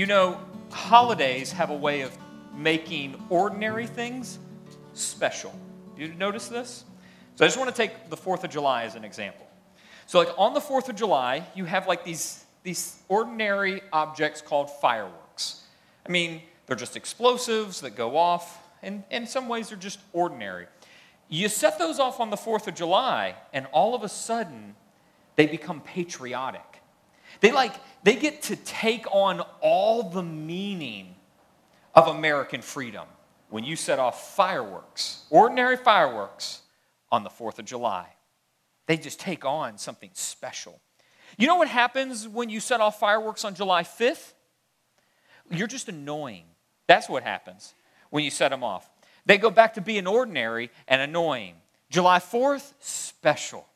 You know, holidays have a way of making ordinary things special. You notice this? So I just want to take the 4th of July as an example. So, like on the 4th of July, you have like these, these ordinary objects called fireworks. I mean, they're just explosives that go off, and in some ways, they're just ordinary. You set those off on the 4th of July, and all of a sudden, they become patriotic. They like, they get to take on all the meaning of American freedom when you set off fireworks, ordinary fireworks, on the 4th of July. They just take on something special. You know what happens when you set off fireworks on July 5th? You're just annoying. That's what happens when you set them off. They go back to being ordinary and annoying. July 4th, special.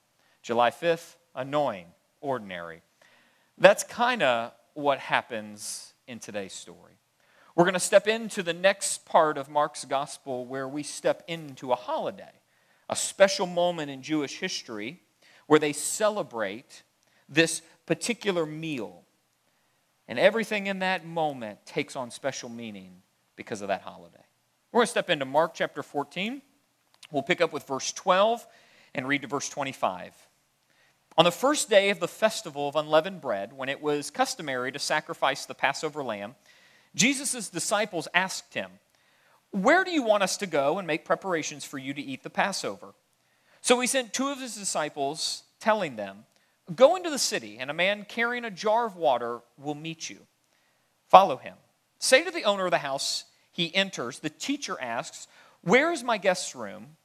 July 5th, annoying, ordinary. That's kind of what happens in today's story. We're going to step into the next part of Mark's gospel where we step into a holiday, a special moment in Jewish history where they celebrate this particular meal. And everything in that moment takes on special meaning because of that holiday. We're going to step into Mark chapter 14. We'll pick up with verse 12 and read to verse 25. On the first day of the festival of unleavened bread, when it was customary to sacrifice the Passover lamb, Jesus' disciples asked him, Where do you want us to go and make preparations for you to eat the Passover? So he sent two of his disciples, telling them, Go into the city, and a man carrying a jar of water will meet you. Follow him. Say to the owner of the house, he enters, the teacher asks, Where is my guest's room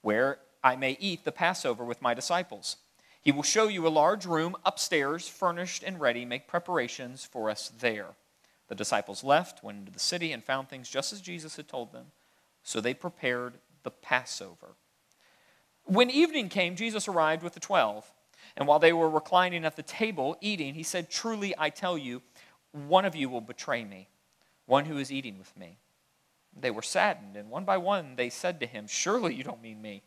where I may eat the Passover with my disciples? He will show you a large room upstairs, furnished and ready. Make preparations for us there. The disciples left, went into the city, and found things just as Jesus had told them. So they prepared the Passover. When evening came, Jesus arrived with the twelve. And while they were reclining at the table eating, he said, Truly I tell you, one of you will betray me, one who is eating with me. They were saddened, and one by one they said to him, Surely you don't mean me.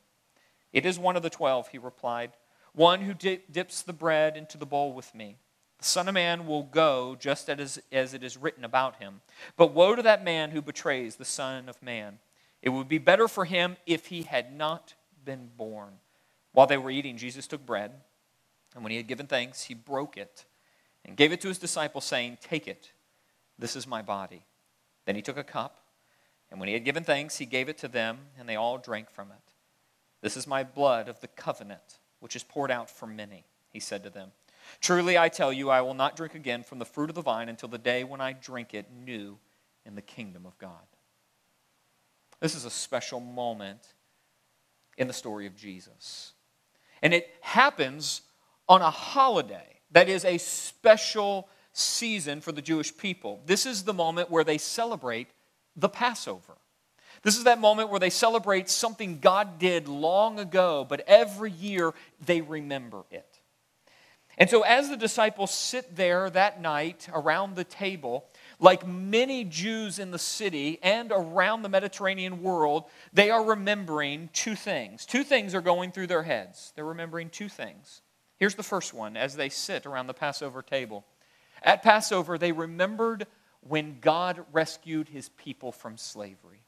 It is one of the twelve, he replied one who dips the bread into the bowl with me. The Son of Man will go just as, as it is written about him. But woe to that man who betrays the Son of Man. It would be better for him if he had not been born. While they were eating, Jesus took bread, and when he had given thanks, he broke it and gave it to his disciples, saying, Take it, this is my body. Then he took a cup, and when he had given thanks, he gave it to them, and they all drank from it. This is my blood of the covenant which is poured out for many, he said to them. Truly I tell you, I will not drink again from the fruit of the vine until the day when I drink it new in the kingdom of God. This is a special moment in the story of Jesus. And it happens on a holiday that is a special season for the Jewish people. This is the moment where they celebrate the Passover. This is that moment where they celebrate something God did long ago, but every year they remember it. And so, as the disciples sit there that night around the table, like many Jews in the city and around the Mediterranean world, they are remembering two things. Two things are going through their heads. They're remembering two things. Here's the first one as they sit around the Passover table. At Passover, they remembered when God rescued his people from slavery.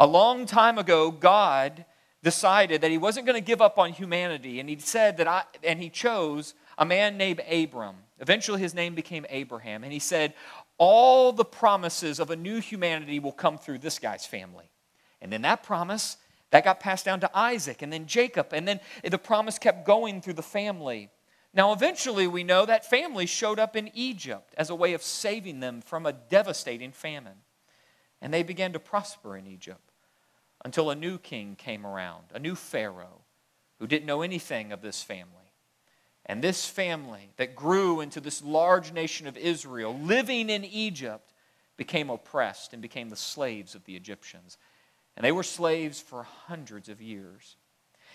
A long time ago, God decided that he wasn't going to give up on humanity, and he said that I, and he chose a man named Abram. Eventually, his name became Abraham, and he said, All the promises of a new humanity will come through this guy's family. And then that promise, that got passed down to Isaac, and then Jacob, and then the promise kept going through the family. Now, eventually, we know that family showed up in Egypt as a way of saving them from a devastating famine. And they began to prosper in Egypt until a new king came around, a new Pharaoh who didn't know anything of this family. And this family that grew into this large nation of Israel, living in Egypt, became oppressed and became the slaves of the Egyptians. And they were slaves for hundreds of years.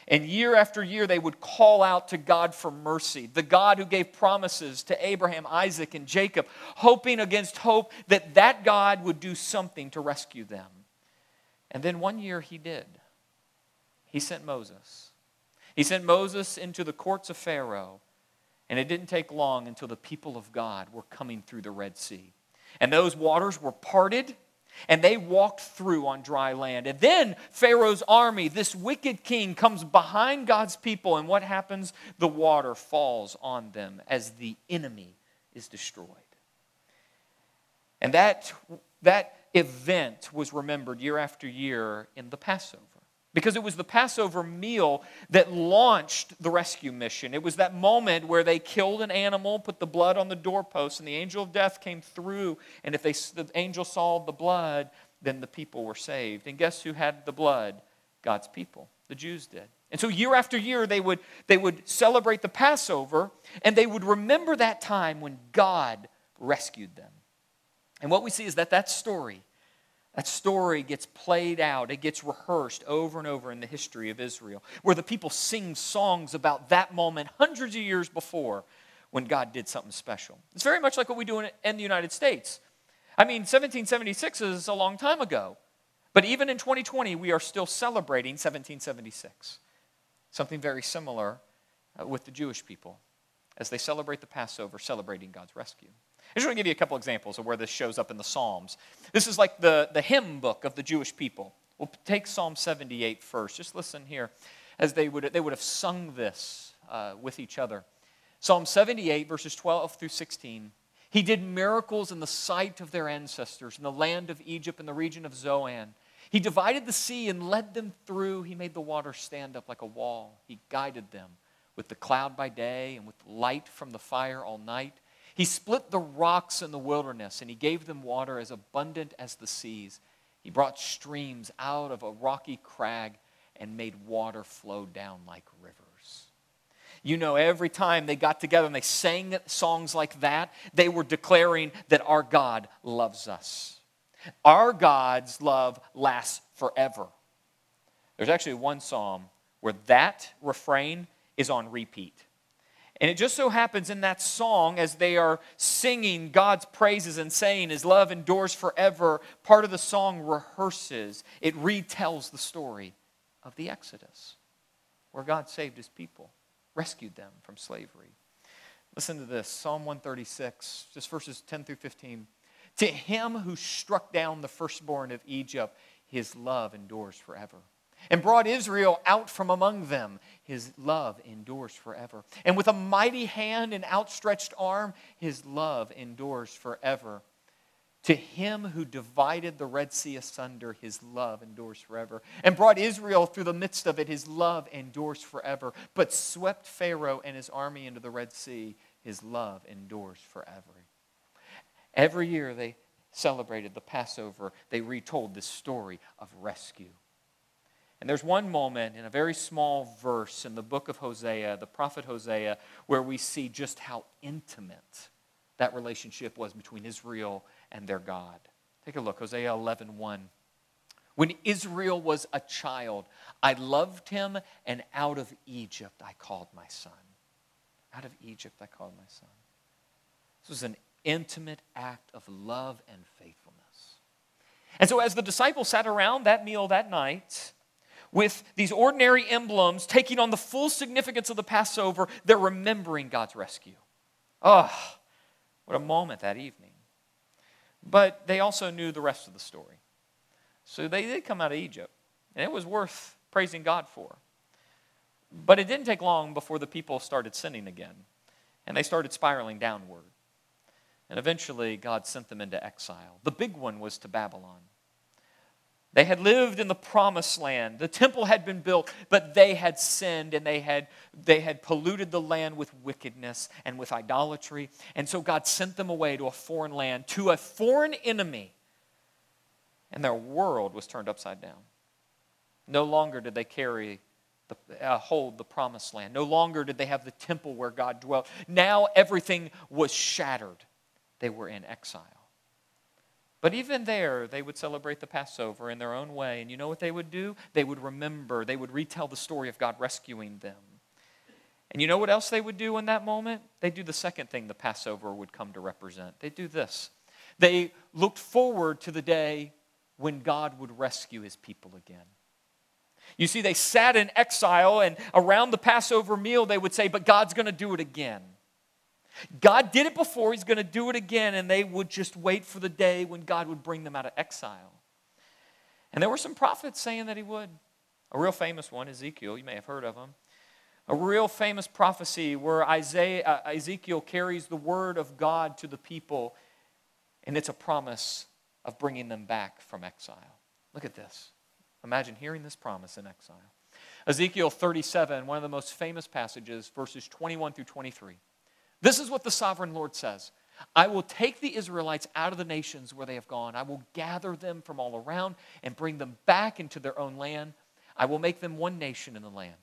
And year after year, they would call out to God for mercy, the God who gave promises to Abraham, Isaac, and Jacob, hoping against hope that that God would do something to rescue them. And then one year he did. He sent Moses. He sent Moses into the courts of Pharaoh. And it didn't take long until the people of God were coming through the Red Sea. And those waters were parted, and they walked through on dry land. And then Pharaoh's army, this wicked king, comes behind God's people, and what happens? The water falls on them as the enemy is destroyed. And that, that event was remembered year after year in the Passover because it was the Passover meal that launched the rescue mission. It was that moment where they killed an animal, put the blood on the doorpost, and the angel of death came through. And if they, the angel saw the blood, then the people were saved. And guess who had the blood? God's people. The Jews did. And so year after year, they would, they would celebrate the Passover, and they would remember that time when God rescued them. And what we see is that that story that story gets played out, it gets rehearsed over and over in the history of Israel, where the people sing songs about that moment hundreds of years before when God did something special. It's very much like what we do in, in the United States. I mean, 1776 is a long time ago, but even in 2020, we are still celebrating 1776. Something very similar uh, with the Jewish people as they celebrate the Passover, celebrating God's rescue. I just want to give you a couple examples of where this shows up in the Psalms. This is like the, the hymn book of the Jewish people. We'll take Psalm 78 first. Just listen here as they would, they would have sung this uh, with each other. Psalm 78, verses 12 through 16. He did miracles in the sight of their ancestors in the land of Egypt in the region of Zoan. He divided the sea and led them through. He made the water stand up like a wall. He guided them with the cloud by day and with light from the fire all night. He split the rocks in the wilderness, and he gave them water as abundant as the seas. He brought streams out of a rocky crag and made water flow down like rivers. You know, every time they got together and they sang songs like that, they were declaring that our God loves us. Our God's love lasts forever. There's actually one psalm where that refrain is on repeat. And it just so happens in that song, as they are singing God's praises and saying His love endures forever, part of the song rehearses, it retells the story of the Exodus, where God saved His people, rescued them from slavery. Listen to this Psalm 136, just verses 10 through 15. To him who struck down the firstborn of Egypt, his love endures forever and brought Israel out from among them. His love endures forever. And with a mighty hand and outstretched arm, his love endures forever. To him who divided the Red Sea asunder, his love endures forever. And brought Israel through the midst of it, his love endures forever. But swept Pharaoh and his army into the Red Sea, his love endures forever. Every year they celebrated the Passover, they retold this story of rescue. And there's one moment in a very small verse in the book of Hosea, the prophet Hosea, where we see just how intimate that relationship was between Israel and their God. Take a look, Hosea 11 1. When Israel was a child, I loved him, and out of Egypt I called my son. Out of Egypt I called my son. This was an intimate act of love and faithfulness. And so, as the disciples sat around that meal that night, with these ordinary emblems, taking on the full significance of the Passover, they're remembering God's rescue. Oh, what a moment that evening. But they also knew the rest of the story. So they did come out of Egypt, and it was worth praising God for. But it didn't take long before the people started sinning again, and they started spiraling downward. And eventually, God sent them into exile. The big one was to Babylon. They had lived in the promised land. The temple had been built, but they had sinned and they had, they had polluted the land with wickedness and with idolatry. And so God sent them away to a foreign land, to a foreign enemy. And their world was turned upside down. No longer did they carry the, uh, hold the promised land. No longer did they have the temple where God dwelt. Now everything was shattered. They were in exile. But even there, they would celebrate the Passover in their own way. And you know what they would do? They would remember, they would retell the story of God rescuing them. And you know what else they would do in that moment? They'd do the second thing the Passover would come to represent. They'd do this. They looked forward to the day when God would rescue his people again. You see, they sat in exile, and around the Passover meal, they would say, But God's going to do it again. God did it before, He's going to do it again, and they would just wait for the day when God would bring them out of exile. And there were some prophets saying that He would. A real famous one, Ezekiel, you may have heard of him. A real famous prophecy where Isaiah, uh, Ezekiel carries the word of God to the people, and it's a promise of bringing them back from exile. Look at this. Imagine hearing this promise in exile. Ezekiel 37, one of the most famous passages, verses 21 through 23. This is what the sovereign Lord says I will take the Israelites out of the nations where they have gone. I will gather them from all around and bring them back into their own land. I will make them one nation in the land.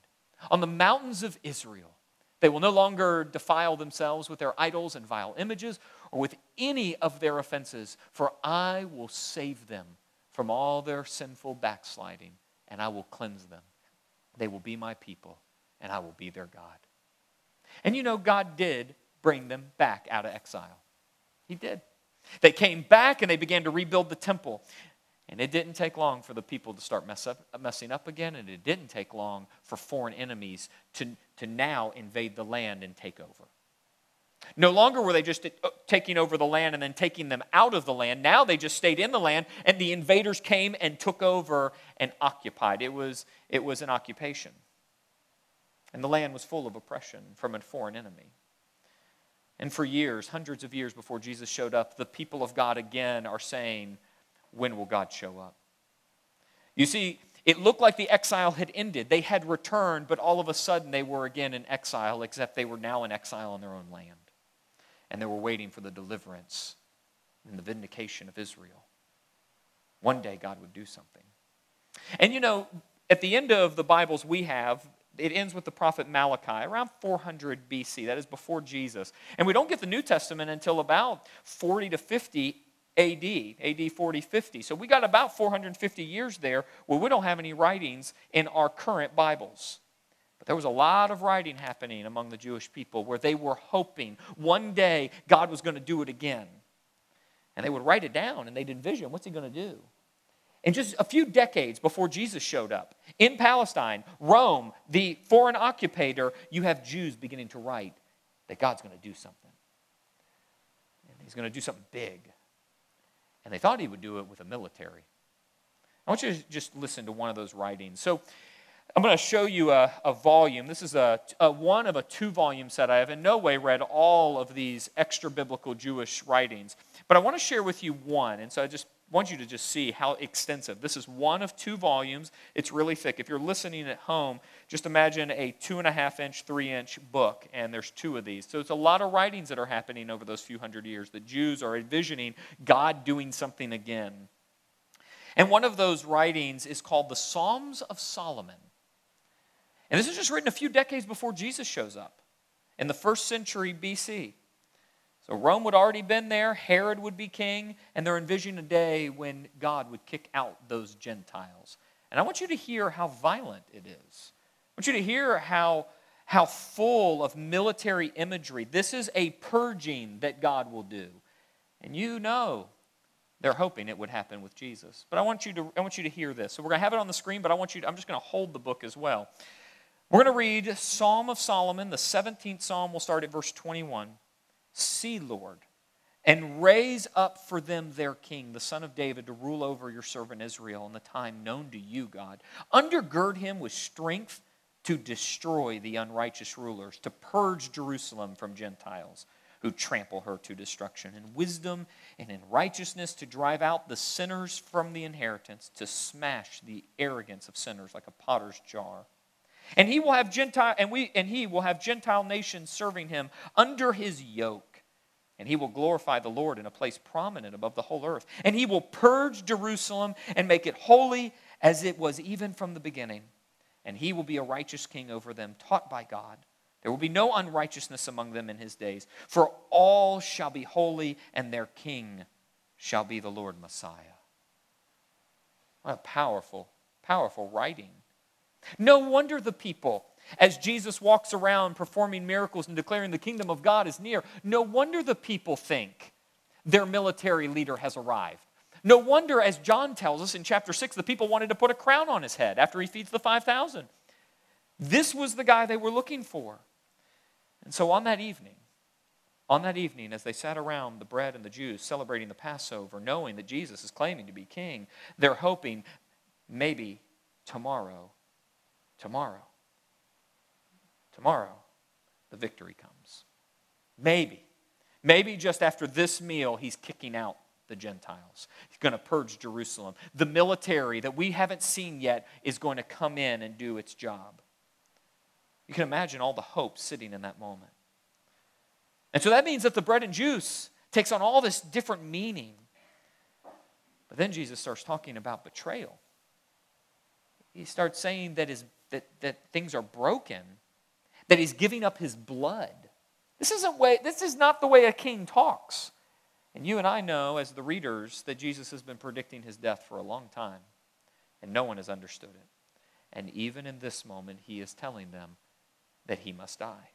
On the mountains of Israel, they will no longer defile themselves with their idols and vile images or with any of their offenses, for I will save them from all their sinful backsliding, and I will cleanse them. They will be my people, and I will be their God. And you know, God did bring them back out of exile. He did. They came back and they began to rebuild the temple. And it didn't take long for the people to start mess up, messing up again, and it didn't take long for foreign enemies to, to now invade the land and take over. No longer were they just uh, taking over the land and then taking them out of the land. Now they just stayed in the land, and the invaders came and took over and occupied. It was, it was an occupation. And the land was full of oppression from a foreign enemy. And for years, hundreds of years before Jesus showed up, the people of God again are saying, When will God show up? You see, it looked like the exile had ended. They had returned, but all of a sudden they were again in exile, except they were now in exile in their own land. And they were waiting for the deliverance and the vindication of Israel. One day God would do something. And you know, at the end of the Bibles we have, it ends with the prophet Malachi around 400 BC. That is before Jesus. And we don't get the New Testament until about 40 to 50 AD, AD 40, 50. So we got about 450 years there where we don't have any writings in our current Bibles. But there was a lot of writing happening among the Jewish people where they were hoping one day God was going to do it again. And they would write it down and they'd envision what's he going to do? And just a few decades before Jesus showed up, in Palestine, Rome, the foreign occupator, you have Jews beginning to write that God's going to do something. And he's going to do something big. And they thought he would do it with a military. I want you to just listen to one of those writings. So I'm going to show you a, a volume. This is a, a, one of a two volume set. I have in no way read all of these extra biblical Jewish writings, but I want to share with you one. And so I just want you to just see how extensive. This is one of two volumes. It's really thick. If you're listening at home, just imagine a two and a half inch, three inch book, and there's two of these. So it's a lot of writings that are happening over those few hundred years. The Jews are envisioning God doing something again. And one of those writings is called the Psalms of Solomon. And this is just written a few decades before Jesus shows up in the first century BC. So Rome would already been there, Herod would be king, and they're envisioning a day when God would kick out those Gentiles. And I want you to hear how violent it is. I want you to hear how, how full of military imagery. This is a purging that God will do. And you know they're hoping it would happen with Jesus. But I want you to, I want you to hear this. So we're going to have it on the screen, but I want you to, I'm just going to hold the book as well. We're going to read Psalm of Solomon, the 17th Psalm. We'll start at verse 21. See, Lord, and raise up for them their king, the son of David, to rule over your servant Israel in the time known to you, God. Undergird him with strength to destroy the unrighteous rulers, to purge Jerusalem from Gentiles who trample her to destruction, in wisdom and in righteousness to drive out the sinners from the inheritance, to smash the arrogance of sinners like a potter's jar. And he will have Gentile and we and he will have Gentile nations serving him under his yoke. And he will glorify the Lord in a place prominent above the whole earth. And he will purge Jerusalem and make it holy as it was even from the beginning. And he will be a righteous king over them, taught by God. There will be no unrighteousness among them in his days, for all shall be holy, and their king shall be the Lord Messiah. What a powerful, powerful writing. No wonder the people, as Jesus walks around performing miracles and declaring the kingdom of God is near, no wonder the people think their military leader has arrived. No wonder, as John tells us in chapter 6, the people wanted to put a crown on his head after he feeds the 5,000. This was the guy they were looking for. And so on that evening, On that evening, as they sat around the bread and the juice, celebrating the Passover, knowing that Jesus is claiming to be king, they're hoping maybe tomorrow, tomorrow, tomorrow, the victory comes. Maybe. Maybe just after this meal, he's kicking out the Gentiles. He's going to purge Jerusalem. The military that we haven't seen yet is going to come in and do its job. You can imagine all the hope sitting in that moment. And so that means that the bread and juice takes on all this different meaning. But then Jesus starts talking about betrayal. He starts saying that, his, that, that things are broken, that he's giving up his blood. This isn't way, this is not the way a king talks. And you and I know, as the readers, that Jesus has been predicting his death for a long time, and no one has understood it. And even in this moment, he is telling them that he must die.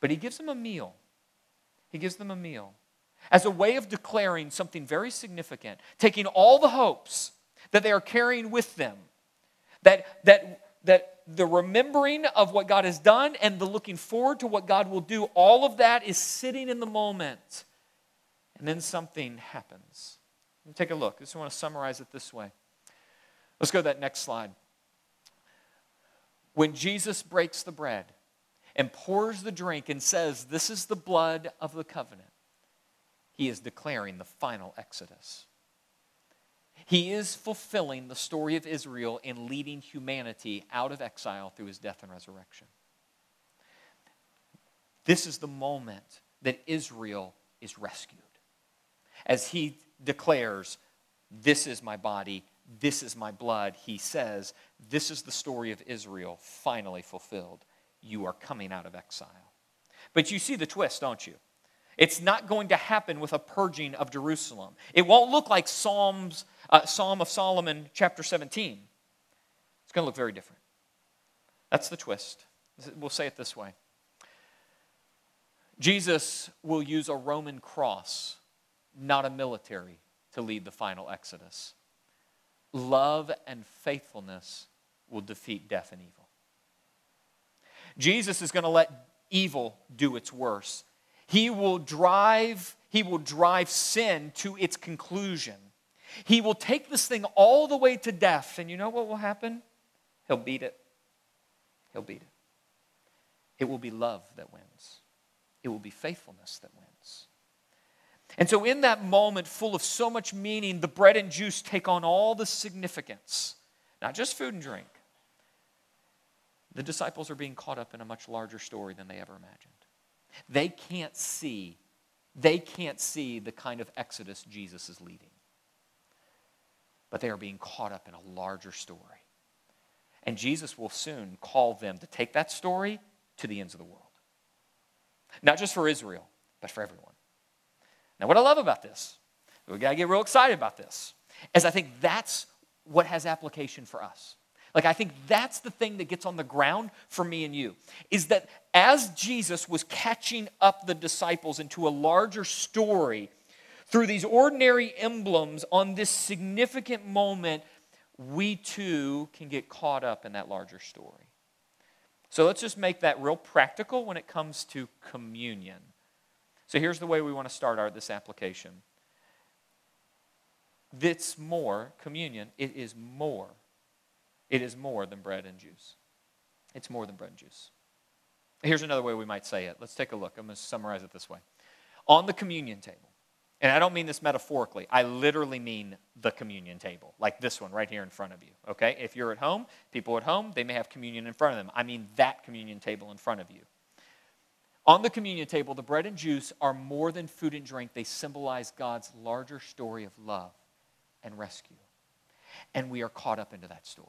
But he gives them a meal. He gives them a meal as a way of declaring something very significant, taking all the hopes that they are carrying with them, that, that, that the remembering of what God has done and the looking forward to what God will do, all of that is sitting in the moment. And then something happens. Take a look. I just want to summarize it this way. Let's go to that next slide. When Jesus breaks the bread and pours the drink and says, This is the blood of the covenant, he is declaring the final exodus. He is fulfilling the story of Israel in leading humanity out of exile through his death and resurrection. This is the moment that Israel is rescued. As he declares, This is my body, this is my blood, he says, This is the story of Israel finally fulfilled. You are coming out of exile. But you see the twist, don't you? It's not going to happen with a purging of Jerusalem. It won't look like Psalms, uh, Psalm of Solomon, chapter 17. It's going to look very different. That's the twist. We'll say it this way Jesus will use a Roman cross, not a military, to lead the final exodus. Love and faithfulness will defeat death and evil. Jesus is going to let evil do its worst he will drive, he will drive sin to its conclusion. He will take this thing all the way to death. And you know what will happen? He'll beat it. He'll beat it. It will be love that wins. It will be faithfulness that wins. And so, in that moment full of so much meaning, the bread and juice take on all the significance, not just food and drink. The disciples are being caught up in a much larger story than they ever imagined. They can't see, they can't see the kind of exodus Jesus is leading. But they are being caught up in a larger story. And Jesus will soon call them to take that story to the ends of the world. Not just for Israel, but for everyone. Now, what I love about this, we got to get real excited about this, is I think that's what has application for us. Like, I think that's the thing that gets on the ground for me and you is that as Jesus was catching up the disciples into a larger story through these ordinary emblems on this significant moment, we too can get caught up in that larger story. So let's just make that real practical when it comes to communion. So here's the way we want to start our this application. It's more communion, it is more it is more than bread and juice. It's more than bread and juice. Here's another way we might say it. Let's take a look. I'm going to summarize it this way. On the communion table, and I don't mean this metaphorically, I literally mean the communion table, like this one right here in front of you. Okay? If you're at home, people at home, they may have communion in front of them. I mean that communion table in front of you. On the communion table, the bread and juice are more than food and drink, they symbolize God's larger story of love and rescue. And we are caught up into that story.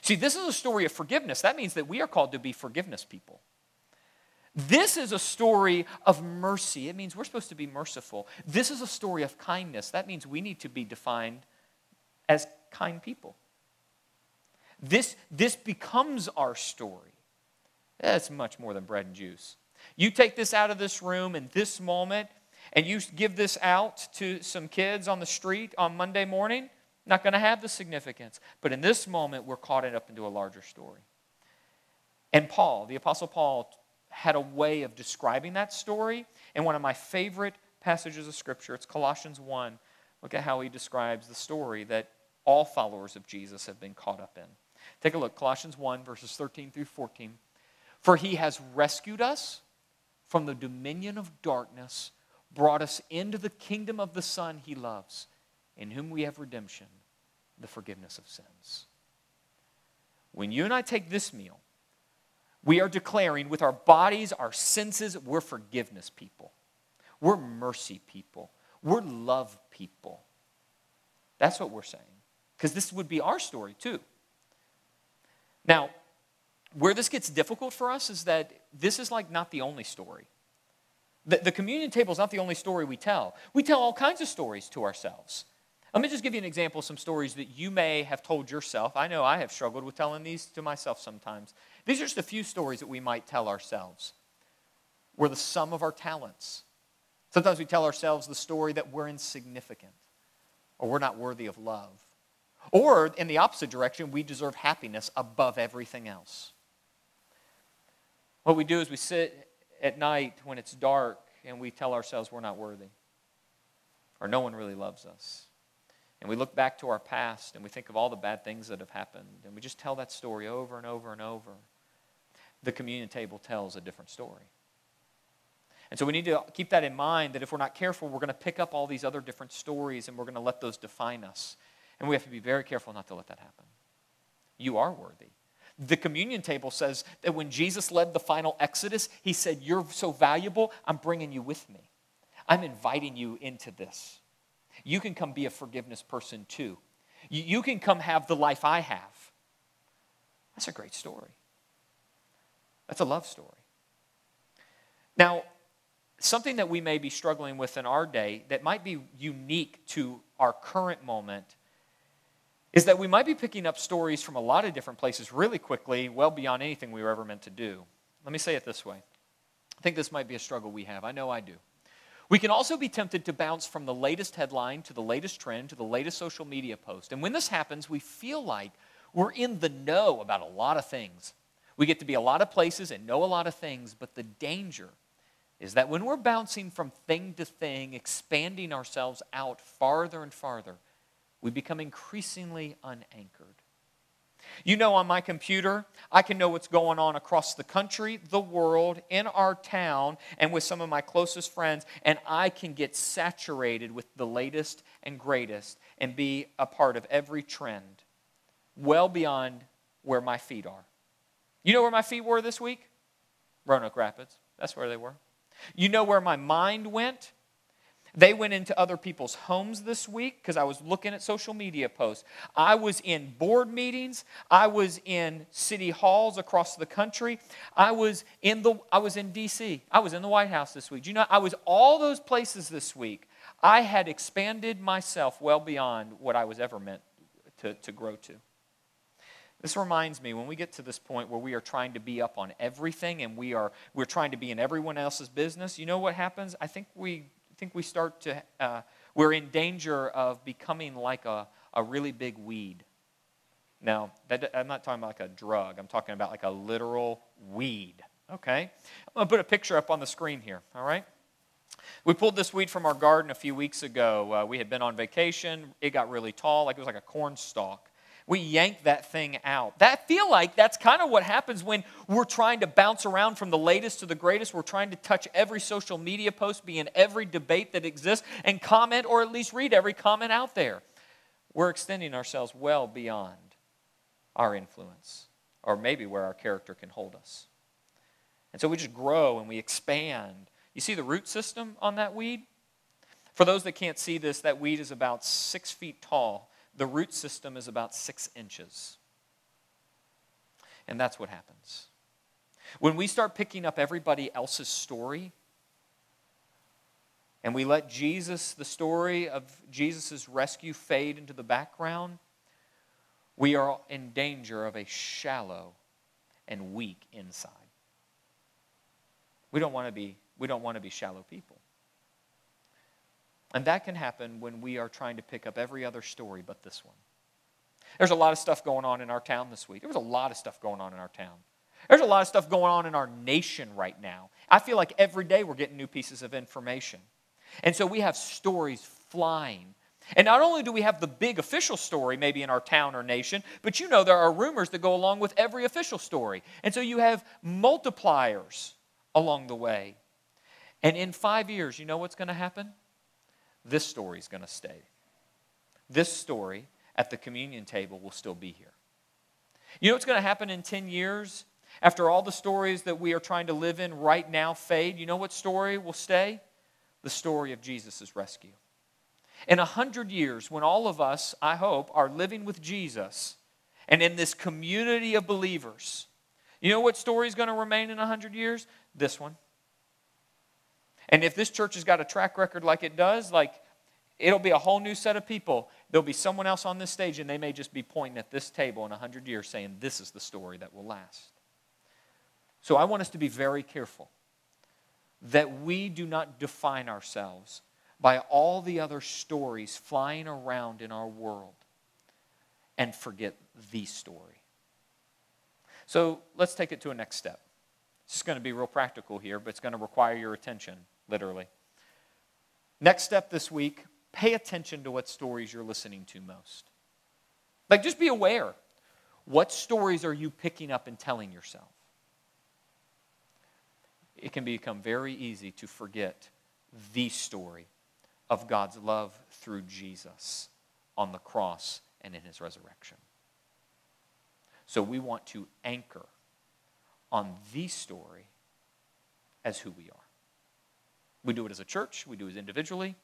See, this is a story of forgiveness. That means that we are called to be forgiveness people. This is a story of mercy. It means we're supposed to be merciful. This is a story of kindness. That means we need to be defined as kind people. This, this becomes our story. That's much more than bread and juice. You take this out of this room in this moment and you give this out to some kids on the street on Monday morning, not going to have the significance. But in this moment, we're caught up into a larger story. And Paul, the Apostle Paul, had a way of describing that story. And one of my favorite passages of Scripture, it's Colossians 1. Look at how he describes the story that all followers of Jesus have been caught up in. Take a look, Colossians 1, verses 13 through 14. For he has rescued us from the dominion of darkness, brought us into the kingdom of the Son he loves, in whom we have redemption, the forgiveness of sins. When you and I take this meal, we are declaring with our bodies, our senses, we're forgiveness people. We're mercy people. We're love people. That's what we're saying. Because this would be our story too. Now, where this gets difficult for us is that this is like not the only story. The, the communion table is not the only story we tell. We tell all kinds of stories to ourselves. Let me just give you an example of some stories that you may have told yourself. I know I have struggled with telling these to myself sometimes. These are just a few stories that we might tell ourselves. We're the sum of our talents. Sometimes we tell ourselves the story that we're insignificant or we're not worthy of love. Or, in the opposite direction, we deserve happiness above everything else. What we do is we sit at night when it's dark and we tell ourselves we're not worthy or no one really loves us. And we look back to our past and we think of all the bad things that have happened and we just tell that story over and over and over. The communion table tells a different story. And so we need to keep that in mind that if we're not careful, we're going to pick up all these other different stories and we're going to let those define us. And we have to be very careful not to let that happen. You are worthy. The communion table says that when Jesus led the final exodus, he said, You're so valuable, I'm bringing you with me. I'm inviting you into this. You can come be a forgiveness person too. You can come have the life I have. That's a great story. That's a love story. Now, something that we may be struggling with in our day that might be unique to our current moment is that we might be picking up stories from a lot of different places really quickly, well beyond anything we were ever meant to do. Let me say it this way I think this might be a struggle we have. I know I do. We can also be tempted to bounce from the latest headline to the latest trend to the latest social media post. And when this happens, we feel like we're in the know about a lot of things. We get to be a lot of places and know a lot of things, but the danger is that when we're bouncing from thing to thing, expanding ourselves out farther and farther, we become increasingly unanchored. You know, on my computer, I can know what's going on across the country, the world, in our town, and with some of my closest friends, and I can get saturated with the latest and greatest and be a part of every trend, well beyond where my feet are. You know where my feet were this week? Roanoke Rapids. That's where they were. You know where my mind went? They went into other people's homes this week because I was looking at social media posts. I was in board meetings. I was in city halls across the country. I was in the I was in DC. I was in the White House this week. Do you know I was all those places this week. I had expanded myself well beyond what I was ever meant to, to grow to. This reminds me when we get to this point where we are trying to be up on everything and we are we're trying to be in everyone else's business. You know what happens? I think we think we start to uh, we're in danger of becoming like a, a really big weed. Now, that, I'm not talking about like a drug. I'm talking about like a literal weed. Okay, I'm gonna put a picture up on the screen here. All right. We pulled this weed from our garden a few weeks ago. Uh, we had been on vacation. It got really tall, like it was like a corn stalk we yank that thing out. That feel like that's kind of what happens when we're trying to bounce around from the latest to the greatest. We're trying to touch every social media post, be in every debate that exists, and comment or at least read every comment out there. We're extending ourselves well beyond our influence, or maybe where our character can hold us. And so we just grow and we expand. You see the root system on that weed? For those that can't see this, that weed is about six feet tall the root system is about six inches. And that's what happens. When we start picking up everybody else's story, and we let Jesus, the story of Jesus' rescue, fade into the background, we are in danger of a shallow and weak inside. We don't want to be, we don't want to be shallow people. And that can happen when we are trying to pick up every other story but this one. There's a lot of stuff going on in our town this week. There was a lot of stuff going on in our town. There's a lot of stuff going on in our nation right now. I feel like every day we're getting new pieces of information. And so we have stories flying. And not only do we have the big official story, maybe in our town or nation, but you know there are rumors that go along with every official story. And so you have multipliers along the way. And in five years, you know what's going to happen? This story is going to stay. This story at the communion table will still be here. You know what's going to happen in 10 years? After all the stories that we are trying to live in right now fade, you know what story will stay? The story of Jesus' rescue. In a hundred years, when all of us, I hope, are living with Jesus and in this community of believers, you know what story is going to remain in a hundred years? This one. And if this church has got a track record like it does, like it'll be a whole new set of people. There'll be someone else on this stage, and they may just be pointing at this table in a hundred years saying, This is the story that will last. So I want us to be very careful that we do not define ourselves by all the other stories flying around in our world and forget the story. So let's take it to a next step. It's going to be real practical here, but it's going to require your attention, literally. Next step this week pay attention to what stories you're listening to most. Like, just be aware. What stories are you picking up and telling yourself? It can become very easy to forget the story of God's love through Jesus on the cross and in his resurrection. So we want to anchor on the story as who we are. We do it as a church, we do it individually,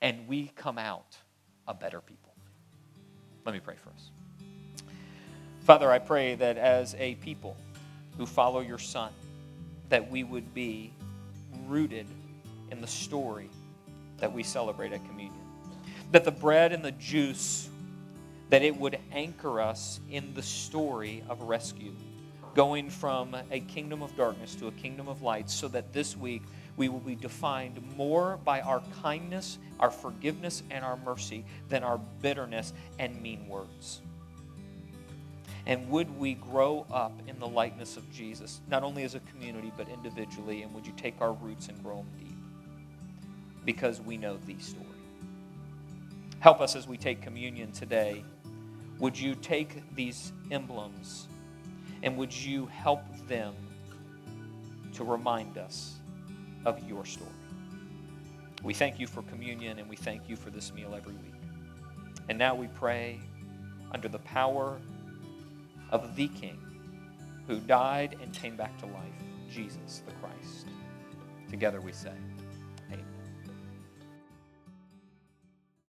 and we come out a better people. Let me pray for us. Father, I pray that as a people who follow your Son, that we would be rooted in the story that we celebrate at communion. That the bread and the juice, that it would anchor us in the story of rescue, going from a kingdom of darkness to a kingdom of light, so that this week we will be defined more by our kindness, our forgiveness, and our mercy than our bitterness and mean words. And would we grow up in the likeness of Jesus, not only as a community, but individually? And would you take our roots and grow them deep? because we know the story. Help us as we take communion today. Would you take these emblems and would you help them to remind us of your story? We thank you for communion and we thank you for this meal every week. And now we pray under the power of the King who died and came back to life, Jesus the Christ. Together we say,